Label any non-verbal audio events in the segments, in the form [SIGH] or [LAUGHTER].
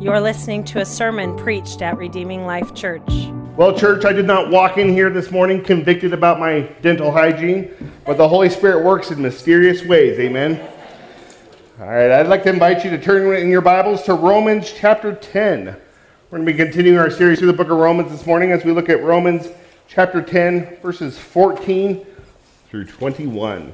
You're listening to a sermon preached at Redeeming Life Church. Well, church, I did not walk in here this morning convicted about my dental hygiene, but the Holy Spirit works in mysterious ways. Amen. All right, I'd like to invite you to turn in your Bibles to Romans chapter 10. We're going to be continuing our series through the book of Romans this morning as we look at Romans chapter 10, verses 14 through 21.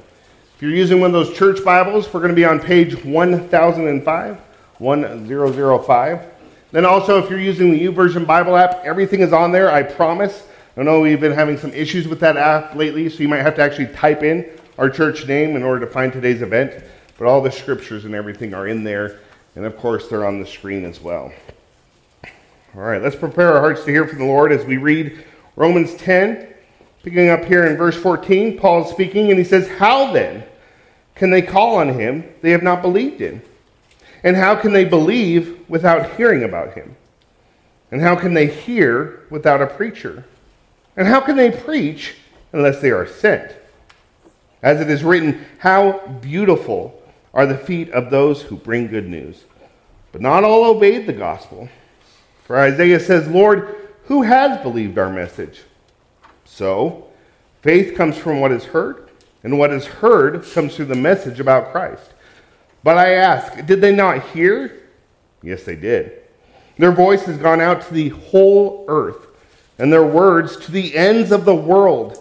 If you're using one of those church Bibles, we're going to be on page 1005. 1005. Then also, if you're using the YouVersion Bible app, everything is on there, I promise. I know we've been having some issues with that app lately, so you might have to actually type in our church name in order to find today's event. But all the scriptures and everything are in there, and of course, they're on the screen as well. All right, let's prepare our hearts to hear from the Lord as we read Romans 10, picking up here in verse 14. Paul is speaking, and he says, How then can they call on him they have not believed in? And how can they believe without hearing about him? And how can they hear without a preacher? And how can they preach unless they are sent? As it is written, How beautiful are the feet of those who bring good news. But not all obeyed the gospel. For Isaiah says, Lord, who has believed our message? So, faith comes from what is heard, and what is heard comes through the message about Christ. But I ask, did they not hear? Yes, they did. Their voice has gone out to the whole earth, and their words to the ends of the world.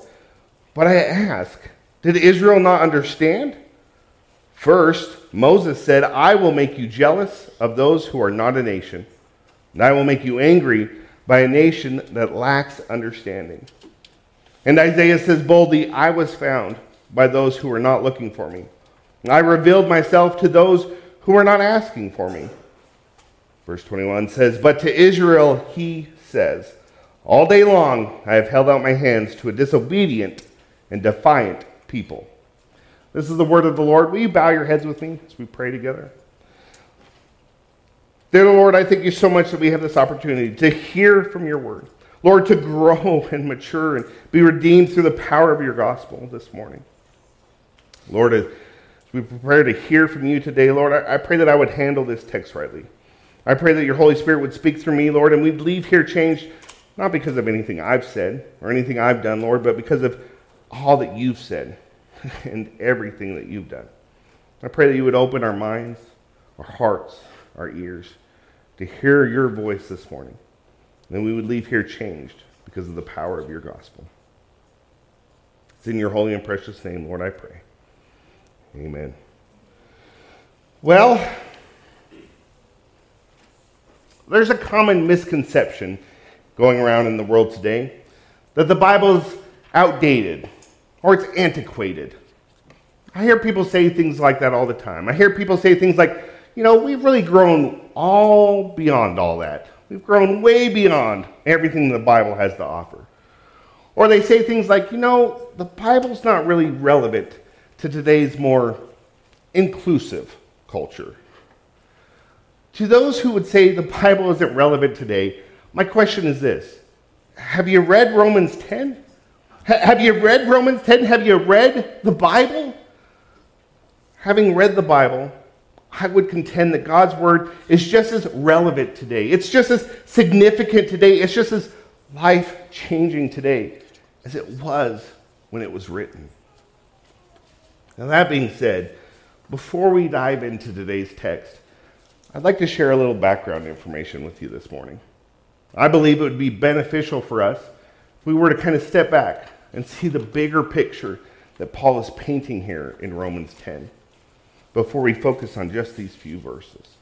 But I ask, did Israel not understand? First, Moses said, I will make you jealous of those who are not a nation, and I will make you angry by a nation that lacks understanding. And Isaiah says boldly, I was found by those who were not looking for me. I revealed myself to those who were not asking for me. Verse 21 says, But to Israel he says, All day long I have held out my hands to a disobedient and defiant people. This is the word of the Lord. Will you bow your heads with me as we pray together? Dear Lord, I thank you so much that we have this opportunity to hear from your word. Lord, to grow [LAUGHS] and mature and be redeemed through the power of your gospel this morning. Lord, we prepare to hear from you today, Lord, I, I pray that I would handle this text rightly. I pray that your Holy Spirit would speak through me, Lord, and we'd leave here changed, not because of anything I've said or anything I've done, Lord, but because of all that you've said [LAUGHS] and everything that you've done. I pray that you would open our minds, our hearts, our ears to hear your voice this morning. And then we would leave here changed because of the power of your gospel. It's in your holy and precious name, Lord, I pray. Amen. Well, there's a common misconception going around in the world today that the Bible is outdated or it's antiquated. I hear people say things like that all the time. I hear people say things like, you know, we've really grown all beyond all that. We've grown way beyond everything the Bible has to offer. Or they say things like, you know, the Bible's not really relevant to today's more inclusive culture. To those who would say the Bible isn't relevant today, my question is this Have you read Romans 10? have you read Romans 10? Have you read the Bible? Having read the Bible, I would contend that God's Word is just as relevant today. It's just as significant today. It's just as life changing today as it was when it was written. Now, that being said, before we dive into today's text, I'd like to share a little background information with you this morning. I believe it would be beneficial for us if we were to kind of step back and see the bigger picture that Paul is painting here in Romans 10 before we focus on just these few verses.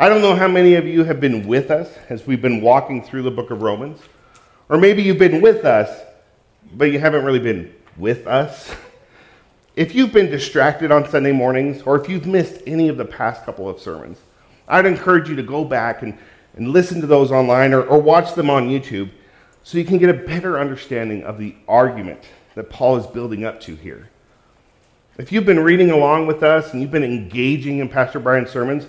I don't know how many of you have been with us as we've been walking through the book of Romans, or maybe you've been with us, but you haven't really been with us. [LAUGHS] If you've been distracted on Sunday mornings, or if you've missed any of the past couple of sermons, I'd encourage you to go back and, and listen to those online or, or watch them on YouTube so you can get a better understanding of the argument that Paul is building up to here. If you've been reading along with us and you've been engaging in Pastor Brian's sermons,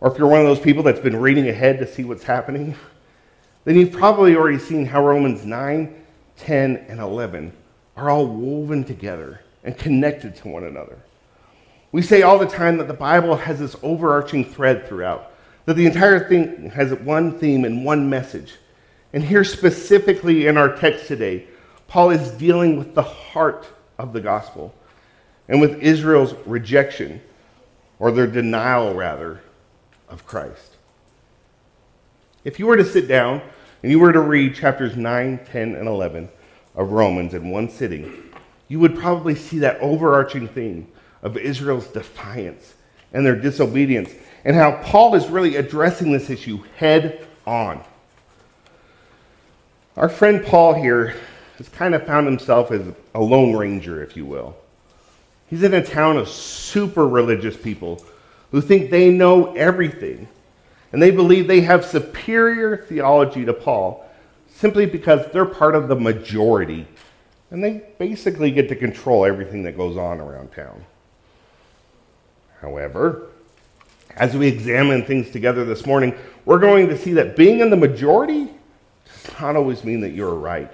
or if you're one of those people that's been reading ahead to see what's happening, [LAUGHS] then you've probably already seen how Romans 9, 10, and 11 are all woven together and connected to one another. We say all the time that the Bible has this overarching thread throughout That the entire thing has one theme and one message. And here, specifically in our text today, Paul is dealing with the heart of the gospel and with Israel's rejection, or their denial, rather, of Christ. If you were to sit down and you were to read chapters 9, 10, and 11 of Romans in one sitting, you would probably see that overarching theme of Israel's defiance and their disobedience, and how Paul is really addressing this issue head on. Our friend Paul here has kind of found himself as a lone ranger, if you will. He's in a town of super religious people who think they know everything, and they believe they have superior theology to Paul simply because they're part of the majority, and they basically get to control everything that goes on around town. However, as we examine things together this morning, we're going to see that being in the majority does not always mean that you're right.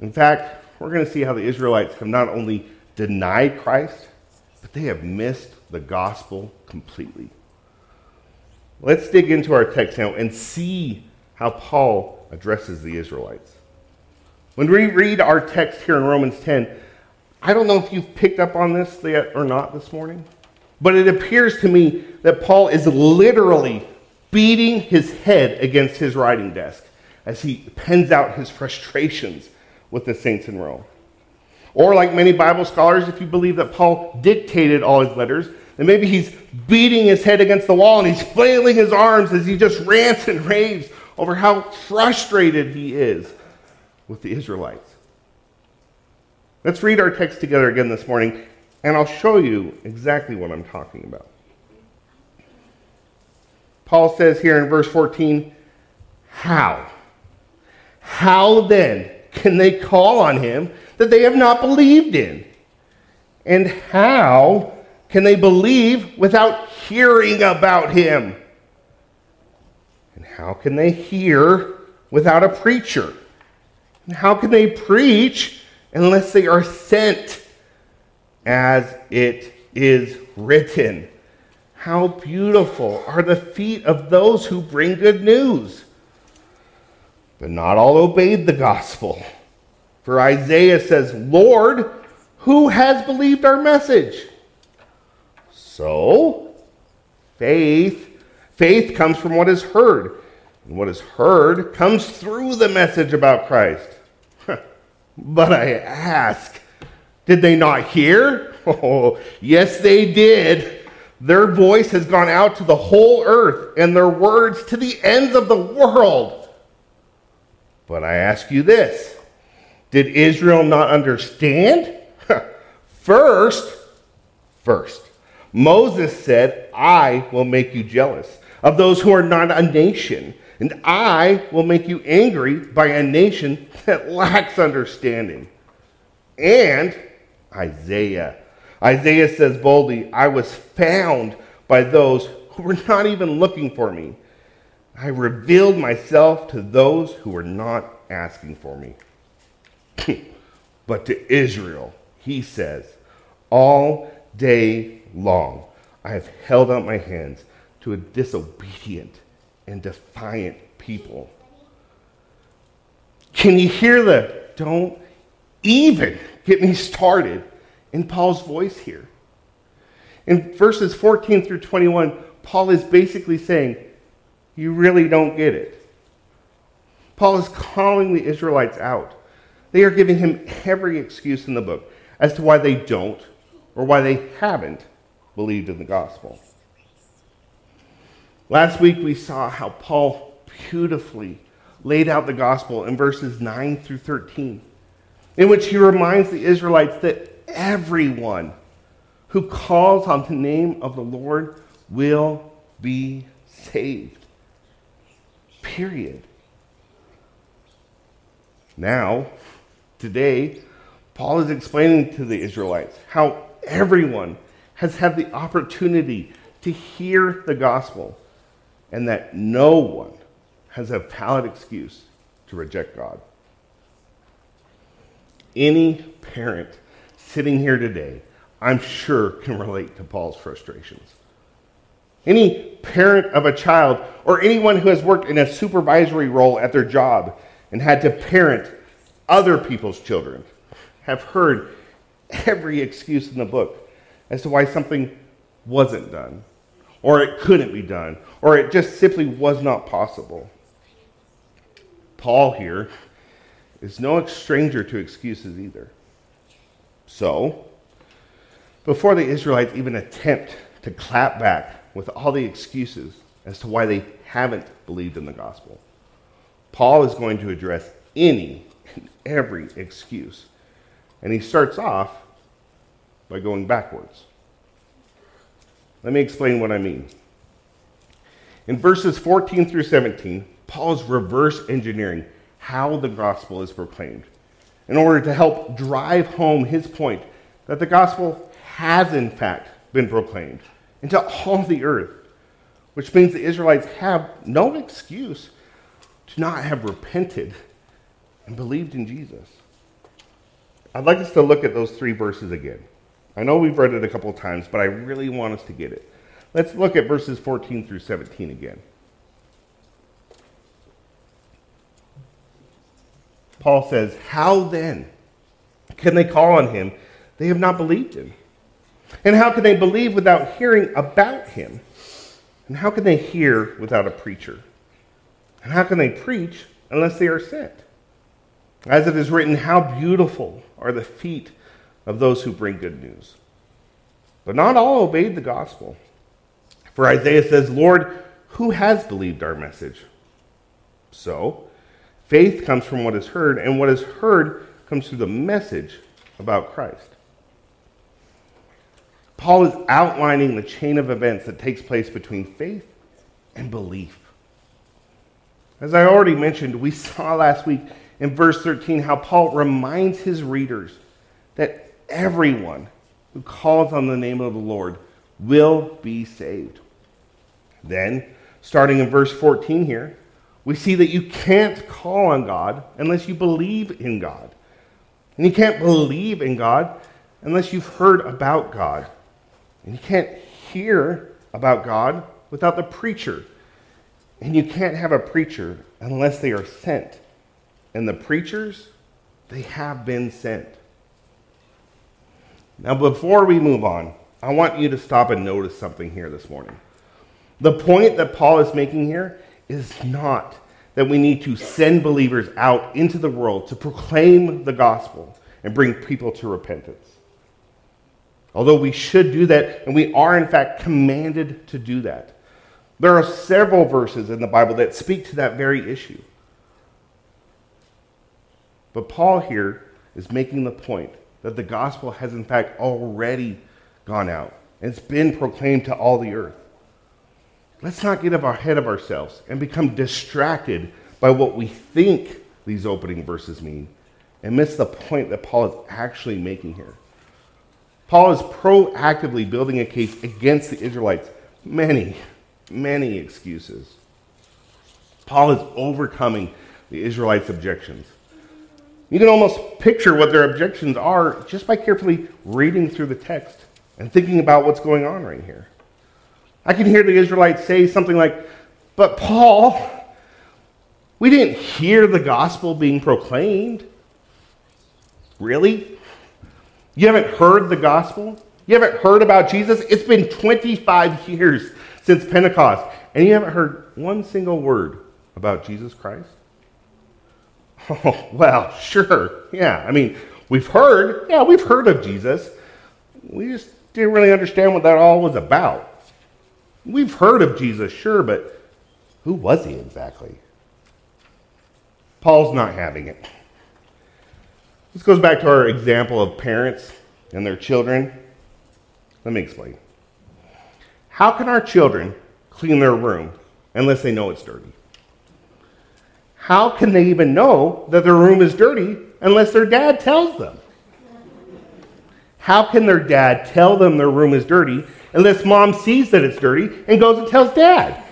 In fact, we're going to see how the Israelites have not only denied Christ, but they have missed the gospel completely. Let's dig into our text now and see how Paul addresses the Israelites. When we read our text here in Romans 10, I don't know if you've picked up on this yet or not this morning. But it appears to me that Paul is literally beating his head against his writing desk as he pens out his frustrations with the saints in Rome. Or, like many Bible scholars, if you believe that Paul dictated all his letters, then maybe he's beating his head against the wall and he's flailing his arms as he just rants and raves over how frustrated he is with the Israelites. Let's read our text together again this morning and I'll show you exactly what I'm talking about. Paul says here in verse 14, How? How then can they call on him that they have not believed in? And how can they believe without hearing about him? And how can they hear without a preacher? How can they preach unless they are sent? as it is written. How beautiful are the feet of those who bring good news. But not all obeyed the gospel. For Isaiah says, Lord, who has believed our message? So, faith, faith comes from what is heard. And what is heard comes through the message about Christ. But I ask, did they not hear? [LAUGHS] Oh, yes, they did. Their voice has gone out to the whole earth, and their words to the ends of the world. But I ask you this Did Israel not understand? [LAUGHS] first, first, Moses said, I will make you jealous of those who are not a nation, and I will make you angry by a nation [LAUGHS] that lacks understanding. And Isaiah. Isaiah says boldly, I was found by those who were not even looking for me. I revealed myself to those who were not asking for me. [LAUGHS] but to Israel, he says, all day long I have held out my hands to a disobedient and defiant people. Can you hear the don't even get me started in Paul's voice here. In verses 14 through 21, Paul is basically saying, You really don't get it. Paul is calling the Israelites out. They are giving him every excuse in the book as to why they don't or why they haven't believed in the gospel. Last week we saw how Paul beautifully laid out the gospel in verses 9 through 13 in which he reminds the Israelites that everyone who calls on the name of the Lord will be saved. Period. Now, today, Paul is explaining to the Israelites how everyone has had the opportunity to hear the gospel and that no one has a valid excuse to reject God. Any parent sitting here today, I'm sure, can relate to Paul's frustrations. Any parent of a child or anyone who has worked in a supervisory role at their job and had to parent other people's children have heard every excuse in the book as to why something wasn't done, or it couldn't be done, or it just simply was not possible. Paul here is no stranger to excuses either. So, before the Israelites even attempt to clap back with all the excuses as to why they haven't believed in the gospel, Paul is going to address any and every excuse. And he starts off by going backwards. Let me explain what I mean. In verses 14 through 17, Paul is reverse engineering how the gospel is proclaimed in order to help drive home his point that the gospel has, in fact, been proclaimed into all the earth, which means the Israelites have no excuse to not have repented and believed in Jesus. I'd like us to look at those three verses again. I know we've read it a couple of times, but I really want us to get it. Let's look at verses 14 through 17 again. Paul says, How then can they call on him? They have not believed him. And how can they believe without hearing about him? And how can they hear without a preacher? And how can they preach unless they are sent? As it is written, How beautiful are the feet of those who bring good news. But not all obeyed the gospel. For Isaiah says, Lord, who has believed our message? So, faith comes from what is heard, and what is heard comes through the message about Christ. Paul is outlining the chain of events that takes place between faith and belief. As I already mentioned, we saw last week in verse 13 how Paul reminds his readers that everyone who calls on the name of the Lord will be saved. Then, starting in verse 14 here, we see that you can't call on God unless you believe in God. And you can't believe in God unless you've heard about God. And you can't hear about God without the preacher. And you can't have a preacher unless they are sent. And the preachers, they have been sent. Now, before we move on, I want you to stop and notice something here this morning. The point that Paul is making here is not that we need to send believers out into the world to proclaim the gospel and bring people to repentance. Although we should do that, and we are in fact commanded to do that. There are several verses in the Bible that speak to that very issue. But Paul here is making the point that the gospel has in fact already gone out. It's been proclaimed to all the earth. Let's not get ahead of ourselves and become distracted by what we think these opening verses mean and miss the point that Paul is actually making here. Paul is proactively building a case against the Israelites' many, many excuses. Paul is overcoming the Israelites' objections. You can almost picture what their objections are just by carefully reading through the text and thinking about what's going on right here. I can hear the Israelites say something like, But Paul, we didn't hear the gospel being proclaimed. Really? You haven't heard the gospel? You haven't heard about Jesus? It's been 25 years since Pentecost, and you haven't heard one single word about Jesus Christ? Oh, well, sure. Yeah, I mean, we've heard, yeah, we've heard of Jesus. We just didn't really understand what that all was about. We've heard of Jesus, sure, but who was he exactly? Paul's not having it. This goes back to our example of parents and their children. Let me explain. How can our children clean their room unless they know it's dirty? How can they even know that their room is dirty unless their dad tells them? How can their dad tell them their room is dirty unless mom sees that it's dirty and goes and tells dad?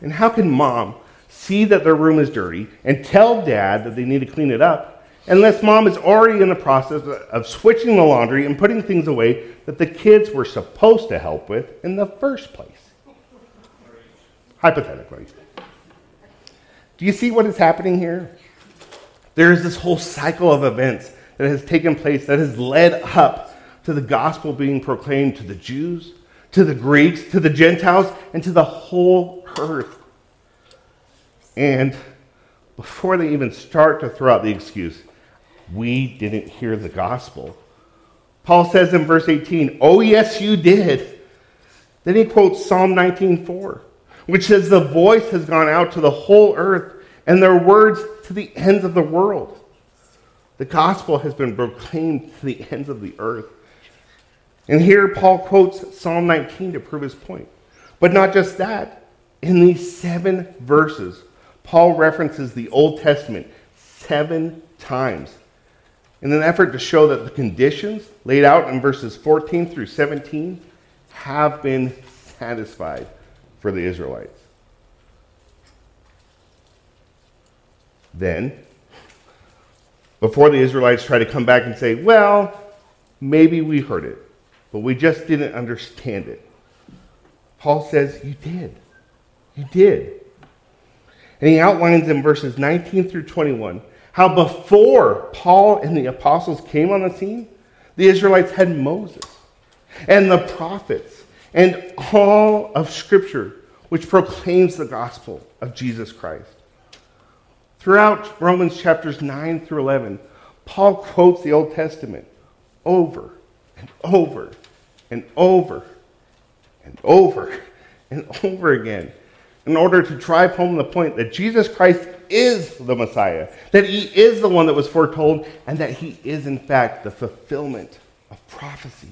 and how can mom see that their room is dirty and tell dad that they need to clean it up unless mom is already in the process of switching the laundry and putting things away that the kids were supposed to help with in the first place. Hypothetically. Do you see what is happening here? There is this whole cycle of events that has taken place that has led up to the gospel being proclaimed to the Jews, to the Greeks, to the Gentiles, and to the whole earth. And before they even start to throw out the excuse, we didn't hear the gospel. Paul says in verse 18, Oh, yes, you did. Then he quotes Psalm 19:4, which says, The voice has gone out to the whole earth, and their words to the ends of the world. The gospel has been proclaimed to the ends of the earth. And here Paul quotes Psalm 19 to prove his point. But not just that. In these seven verses, Paul references the Old Testament seven times in an effort to show that the conditions laid out in verses 14 through 17 have been satisfied for the Israelites. Then, before the Israelites try to come back and say, well, maybe we heard it, but we just didn't understand it, Paul says, you did. You did. And he outlines in verses 19 through 21 how before Paul and the apostles came on the scene, the Israelites had Moses and the prophets and all of Scripture, which proclaims the gospel of Jesus Christ. Throughout Romans chapters 9 through 11, Paul quotes the Old Testament over and over and over and over and over again in order to drive home the point that Jesus Christ is the Messiah, that he is the one that was foretold, and that he is, in fact, the fulfillment of prophecy.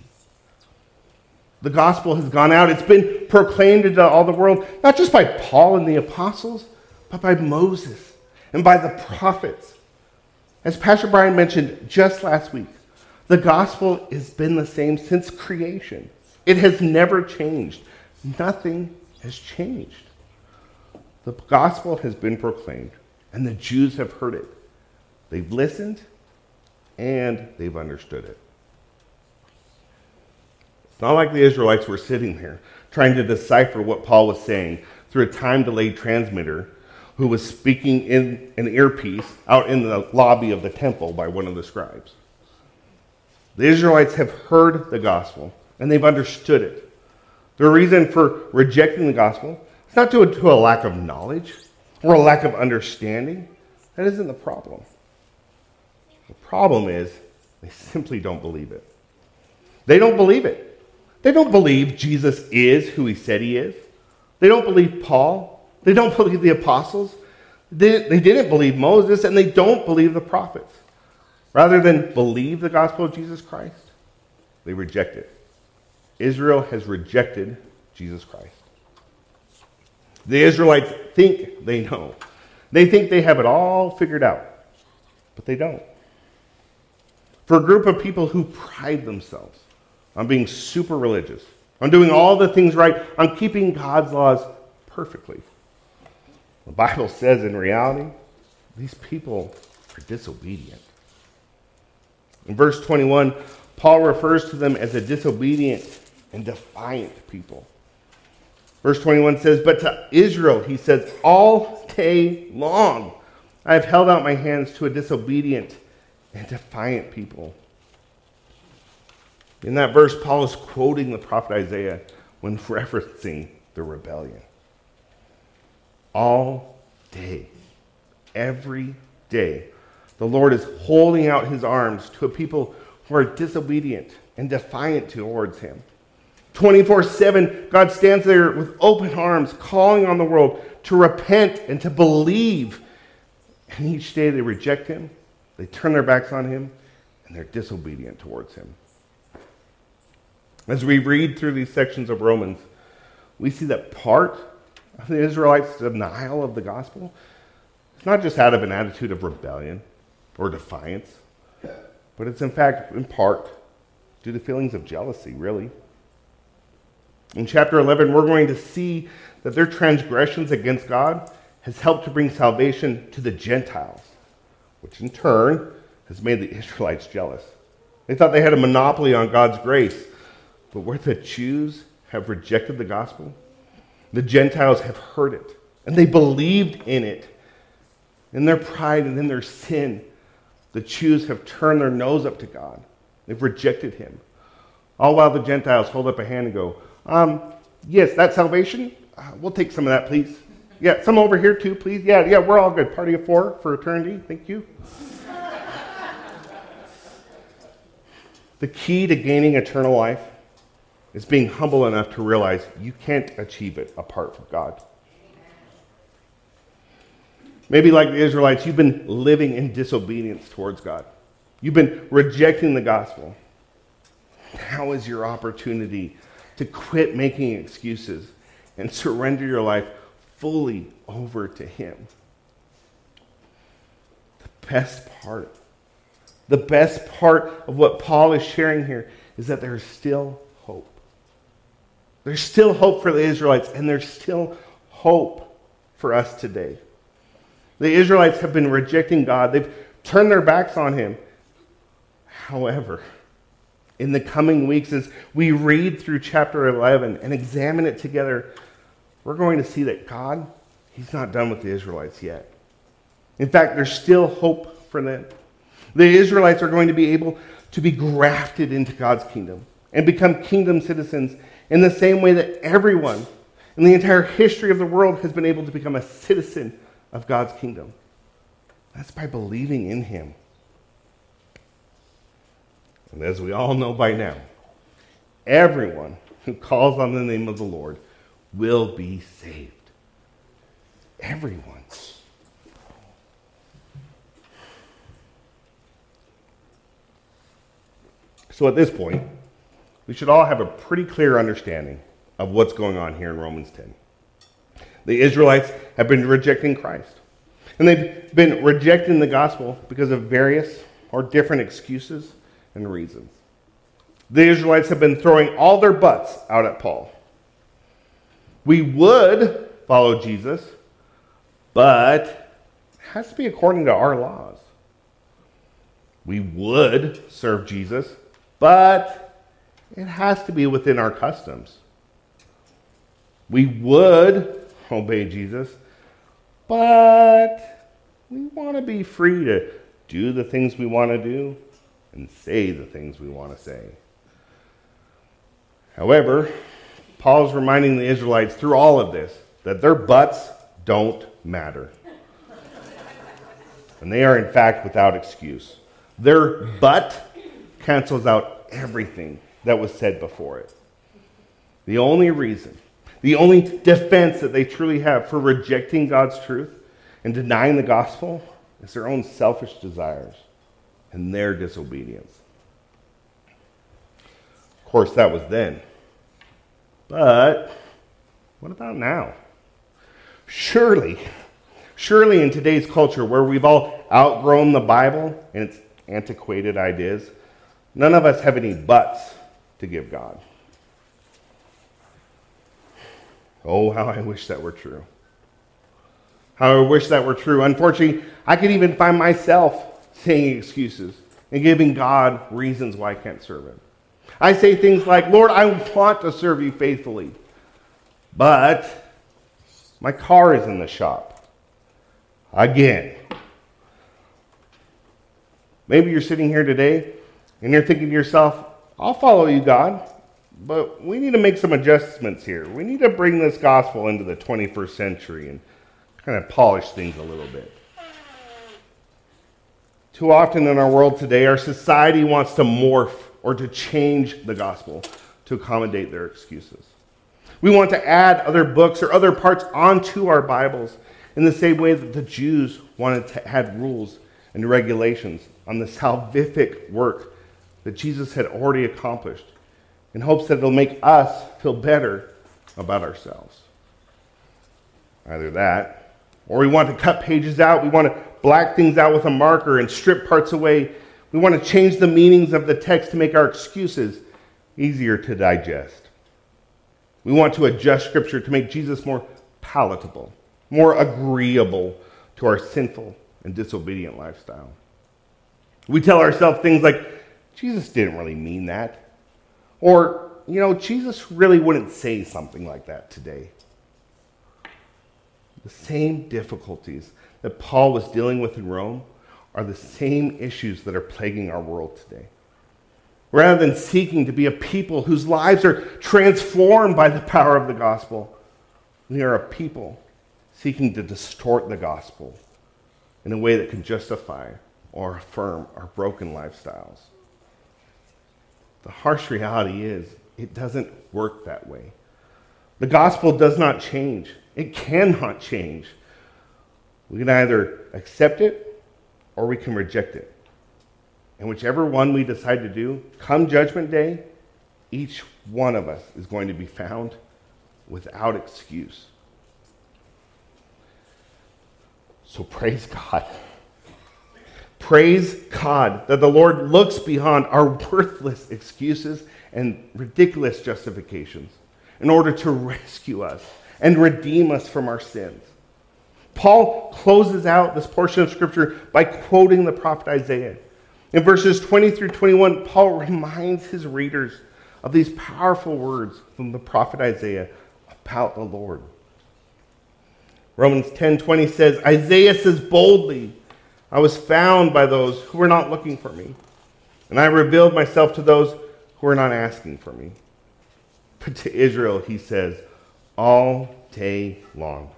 The gospel has gone out, it's been proclaimed into all the world, not just by Paul and the apostles, but by Moses and by the prophets. As Pastor Brian mentioned just last week, the gospel has been the same since creation. It has never changed. Nothing has changed. The gospel has been proclaimed, and the Jews have heard it. They've listened, and they've understood it. It's not like the Israelites were sitting there trying to decipher what Paul was saying through a time delayed transmitter who was speaking in an earpiece out in the lobby of the temple by one of the scribes. The Israelites have heard the gospel and they've understood it. The reason for rejecting the gospel it's not due to a lack of knowledge or a lack of understanding. That isn't the problem. The problem is they simply don't believe it. They don't believe it. They don't believe Jesus is who he said he is. They don't believe Paul. They don't [LAUGHS] believe the apostles. They, they didn't believe Moses, and they don't believe the prophets. Rather than believe the gospel of Jesus Christ, they reject it. Israel has rejected Jesus Christ. The Israelites think they know. They think they have it all figured out, but they don't. For a group of people who pride themselves on being super religious, I'm doing all the things right, I'm keeping God's laws perfectly, the Bible says in reality, these people are disobedient. In verse 21, Paul refers to them as a disobedient and defiant people. Verse 21 says, But to Israel, he says, all day long I have held out my hands to a disobedient and defiant people. In that verse, Paul is quoting the prophet Isaiah when [LAUGHS] referencing the rebellion. All day, every day, the Lord is holding out his arms to a people who are disobedient and defiant towards him. 24 7, God stands there with open arms, calling on the world to repent and to believe. And each day they reject him, they turn their backs on him, and they're disobedient towards him. As we read through these sections of Romans, we see that part of the Israelites' denial of the gospel is not just out of an attitude of rebellion or defiance, but it's in fact, in part, due to feelings of jealousy, really. In chapter 11, we're going to see that their transgressions against God has helped to bring salvation to the Gentiles, which in turn has made the Israelites jealous. They thought they had a monopoly on God's grace. But where the Jews have rejected the gospel, the Gentiles have heard it, and they believed in it. In their pride and in their sin, the Jews have turned their nose up to God. They've rejected him. All while the Gentiles hold up a hand and go, um, Yes, that salvation, uh, we'll take some of that, please. Yeah, some over here too, please. Yeah, yeah, we're all good. Party of four for eternity. Thank you. the key to gaining eternal life is being humble enough to realize you can't achieve it apart from God. Maybe, like the Israelites, you've been living in disobedience towards God. You've been rejecting the gospel. Now is your opportunity to quit making excuses and surrender your life fully over to Him. The best part, the best part of what Paul is sharing here is that there is still. There's still hope for the Israelites, and there's still hope for us today. The Israelites have been rejecting God, they've turned their backs on Him. However, in the coming weeks, as we read through chapter 11 and examine it together, we're going to see that God, He's not done with the Israelites yet. In fact, there's still hope for them. The Israelites are going to be able to be grafted into God's kingdom and become kingdom citizens in the same way that everyone in the entire history of the world has been able to become a citizen of God's kingdom. That's by believing in Him. And as we all know by now, everyone who calls on the name of the Lord will be saved. Everyone. So at this point, we should all have a pretty clear understanding of what's going on here in Romans 10. The Israelites have been rejecting Christ. And they've been rejecting the gospel because of various or different excuses and reasons. The Israelites have been throwing all their buts out at Paul. We would follow Jesus, but it has to be according to our laws. We would serve Jesus, but it has to be within our customs. We would obey Jesus, but we want to be free to do the things we want to do and say the things we want to say. However, Paul's reminding the Israelites through all of this that their buts don't matter. and they are, in fact, without excuse. Their but cancels out everything that was said before it. The only reason, the only defense that they truly have for rejecting God's truth and denying the gospel is their own selfish desires and their disobedience. Of course, that was then. But what about now? Surely, surely in today's culture where we've all outgrown the Bible and its antiquated ideas, none of us have any buts to give God. Oh, how I wish that were true. How I wish that were true. Unfortunately, I could even find myself saying excuses and giving God reasons why I can't serve Him. I say things like, Lord, I want to serve you faithfully, but my car is in the shop. Again. Maybe you're sitting here today and you're thinking to yourself, I'll follow you, God, but we need to make some adjustments here. We need to bring this gospel into the 21st century and kind of polish things a little bit. Too often in our world today, our society wants to morph or to change the gospel to accommodate their excuses. We want to add other books or other parts onto our Bibles in the same way that the Jews wanted to add rules and regulations on the salvific work that Jesus had already accomplished in hopes that it'll make us feel better about ourselves. Either that, or we want to cut pages out, we want to black things out with a marker and strip parts away. We want to change the meanings of the text to make our excuses easier to digest. We want to adjust Scripture to make Jesus more palatable, more agreeable to our sinful and disobedient lifestyle. We tell ourselves things like, Jesus didn't really mean that. Or, you know, Jesus really wouldn't say something like that today. The same difficulties that Paul was dealing with in Rome are the same issues that are plaguing our world today. Rather than seeking to be a people whose lives are transformed by the power of the gospel, we are a people seeking to distort the gospel in a way that can justify or affirm our broken lifestyles. The harsh reality is, it doesn't work that way. The gospel does not change, it cannot change. We can either accept it or we can reject it. And whichever one we decide to do, come judgment day, each one of us is going to be found without excuse. So praise God. Praise God that the Lord looks beyond our worthless excuses and ridiculous justifications in order to rescue us and redeem us from our sins. Paul closes out this portion of Scripture by quoting the prophet Isaiah. In verses 20 through 21, Paul reminds his readers of these powerful words from the prophet Isaiah about the Lord. Romans 10:20 says, Isaiah says boldly, I was found by those who were not looking for me, and I revealed myself to those who were not asking for me. But to Israel, he says, all day long,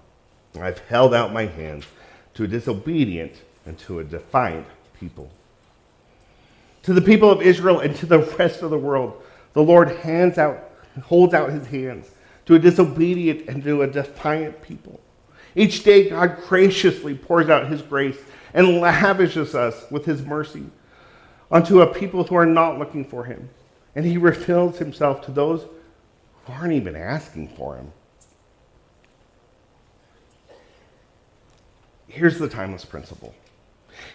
I've held out my hands to a disobedient and to a defiant people. To the people of Israel and to the rest of the world, the Lord hands out, holds out his hands to a disobedient and to a defiant people. Each day, God graciously pours out his grace and lavishes us with his mercy unto a people who are not looking for him. And he reveals himself to those who aren't even asking for him. Here's the timeless principle.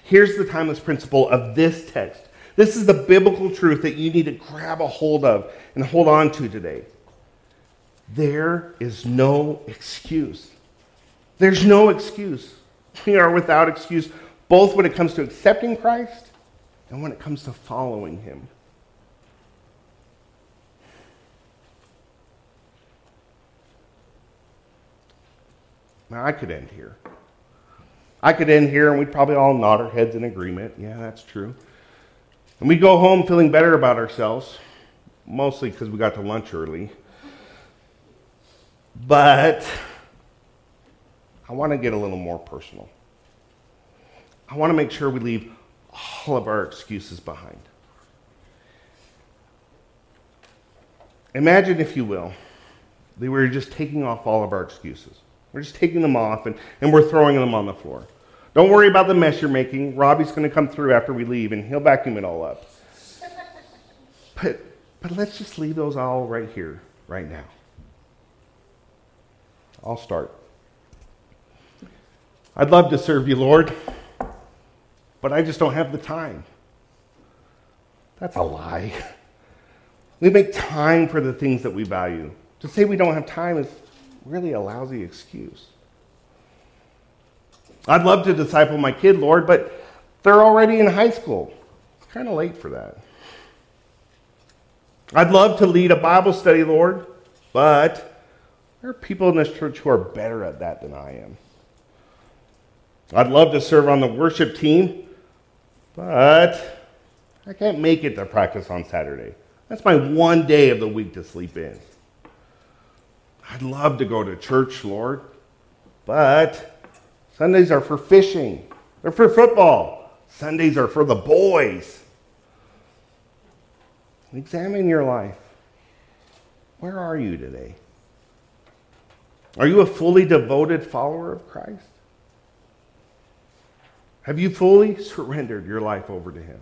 Here's the timeless principle of this text. This is the biblical truth that you need to grab a hold of and hold on to today. There is no excuse. There's no excuse. We are without excuse both when it comes to accepting Christ and when it comes to following him. Now, I could end here. I could end here and we'd probably all nod our heads in agreement. Yeah, that's true. And we'd go home feeling better about ourselves, mostly because we got to lunch early. But I want to get a little more personal. I want to make sure we leave all of our excuses behind. Imagine, if you will, that we're just taking off all of our excuses. We're just taking them off and, and we're throwing them on the floor. Don't worry about the mess you're making. Robbie's going to come through after we leave and he'll vacuum it all up. [LAUGHS] But, but let's just leave those all right here, right now. I'll start. I'd love to serve you, Lord but I just don't have the time. That's a lie. [LAUGHS] We make time for the things that we value. To say we don't have time is really a lousy excuse. I'd love to disciple my kid, Lord, but they're already in high school. It's kind of late for that. I'd love to lead a Bible study, Lord, but there are people in this church who are better at that than I am. I'd love to serve on the worship team, but I can't make it to practice on Saturday. That's my one day of the week to sleep in. I'd love to go to church, Lord, but Sundays are for fishing, they're for football. Sundays are for the boys. Examine your life. Where are you today? Are you a fully devoted follower of Christ? Have you fully surrendered your life over to Him?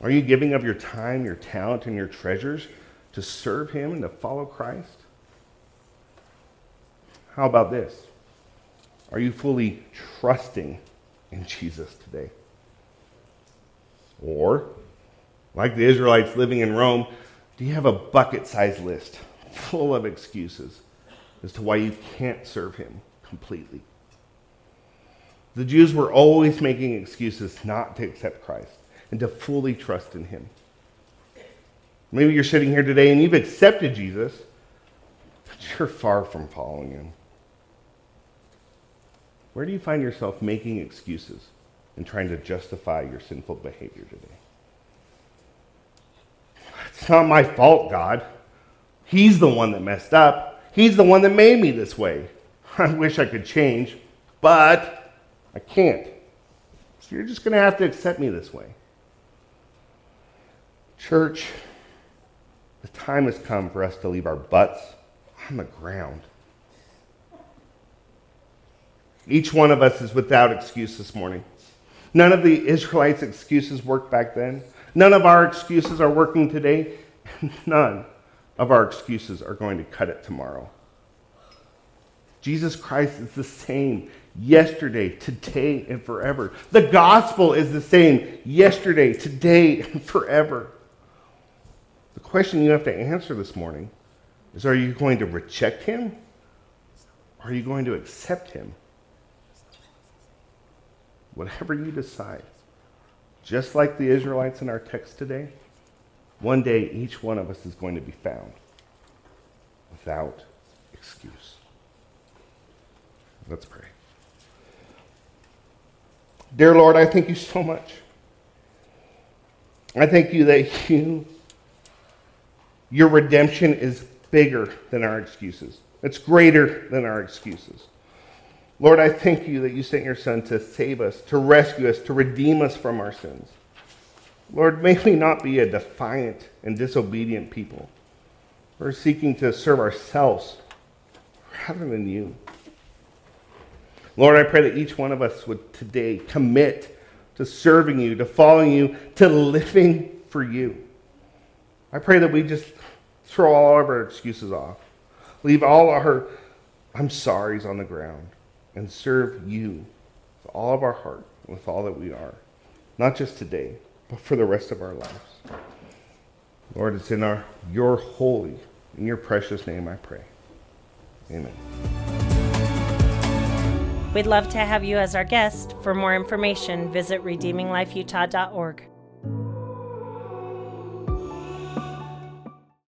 Are you giving of your time, your talent, and your treasures to serve Him and to follow Christ? How about this? Are you fully trusting in Jesus today? Or, like the Israelites living in Rome, do you have a bucket sized list full of excuses as to why you can't serve Him completely? The Jews were always making excuses not to accept Christ and to fully trust in him. Maybe you're sitting here today and you've accepted Jesus, but [LAUGHS] you're far from following him. Where do you find yourself making excuses and trying to justify your sinful behavior today? It's not my fault, God. He's the one that messed up. He's the one that made me this way. [LAUGHS] I wish I could change, but I can't. So you're just going to have to accept me this way. Church, the time has come for us to leave our buts on the ground. Each one of us is without excuse this morning. None of the Israelites' excuses worked back then. None of our excuses are working today. [LAUGHS] None of our excuses are going to cut it tomorrow. Jesus Christ is the same yesterday, today, and forever. The gospel is the same yesterday, today, [LAUGHS] and forever. The question you have to answer this morning is are you going to reject him? Or are you going to accept him? Whatever you decide, just like the Israelites in our text today, one day each one of us is going to be found without excuse. Let's pray. Dear Lord, I thank you so much. I thank you that you, your redemption is bigger than our excuses. It's greater than our excuses. Lord, I thank you that you sent your Son to save us, to rescue us, to redeem us from our sins. Lord, may we not be a defiant and disobedient people. We're seeking to serve ourselves rather than you. Lord, I pray that each one of us would today commit to serving you, to following you, to living for you. I pray that we just throw all of our excuses off, leave all our I'm sorry's on the ground, and serve you with all of our heart, with all that we are, not just today, but for the rest of our lives. Lord, it's in our your holy, in your precious name I pray. Amen. We'd love to have you as our guest. For more information, visit redeeminglifeutah.org.